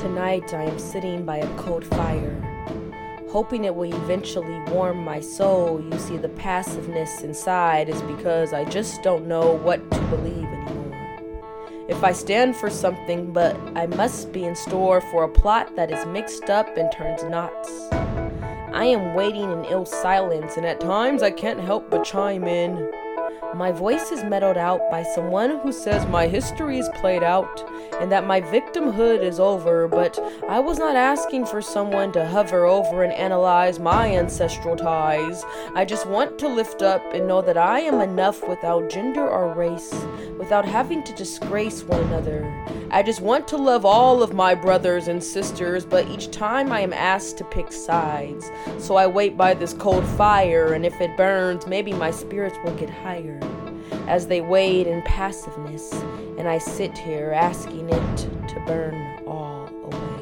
Tonight I am sitting by a cold fire, hoping it will eventually warm my soul. You see, the passiveness inside is because I just don't know what to believe anymore. If I stand for something, but I must be in store for a plot that is mixed up and turns knots. I am waiting in ill silence, and at times I can't help but chime in. My voice is mellowed out by someone who says my history is played out and that my victimhood is over, but I was not asking for someone to hover over and analyze my ancestral ties. I just want to lift up and know that I am enough without gender or race, without having to disgrace one another. I just want to love all of my brothers and sisters, but each time I am asked to pick sides. So I wait by this cold fire, and if it burns, maybe my spirits will get higher as they wade in passiveness, and I sit here asking it to burn all away.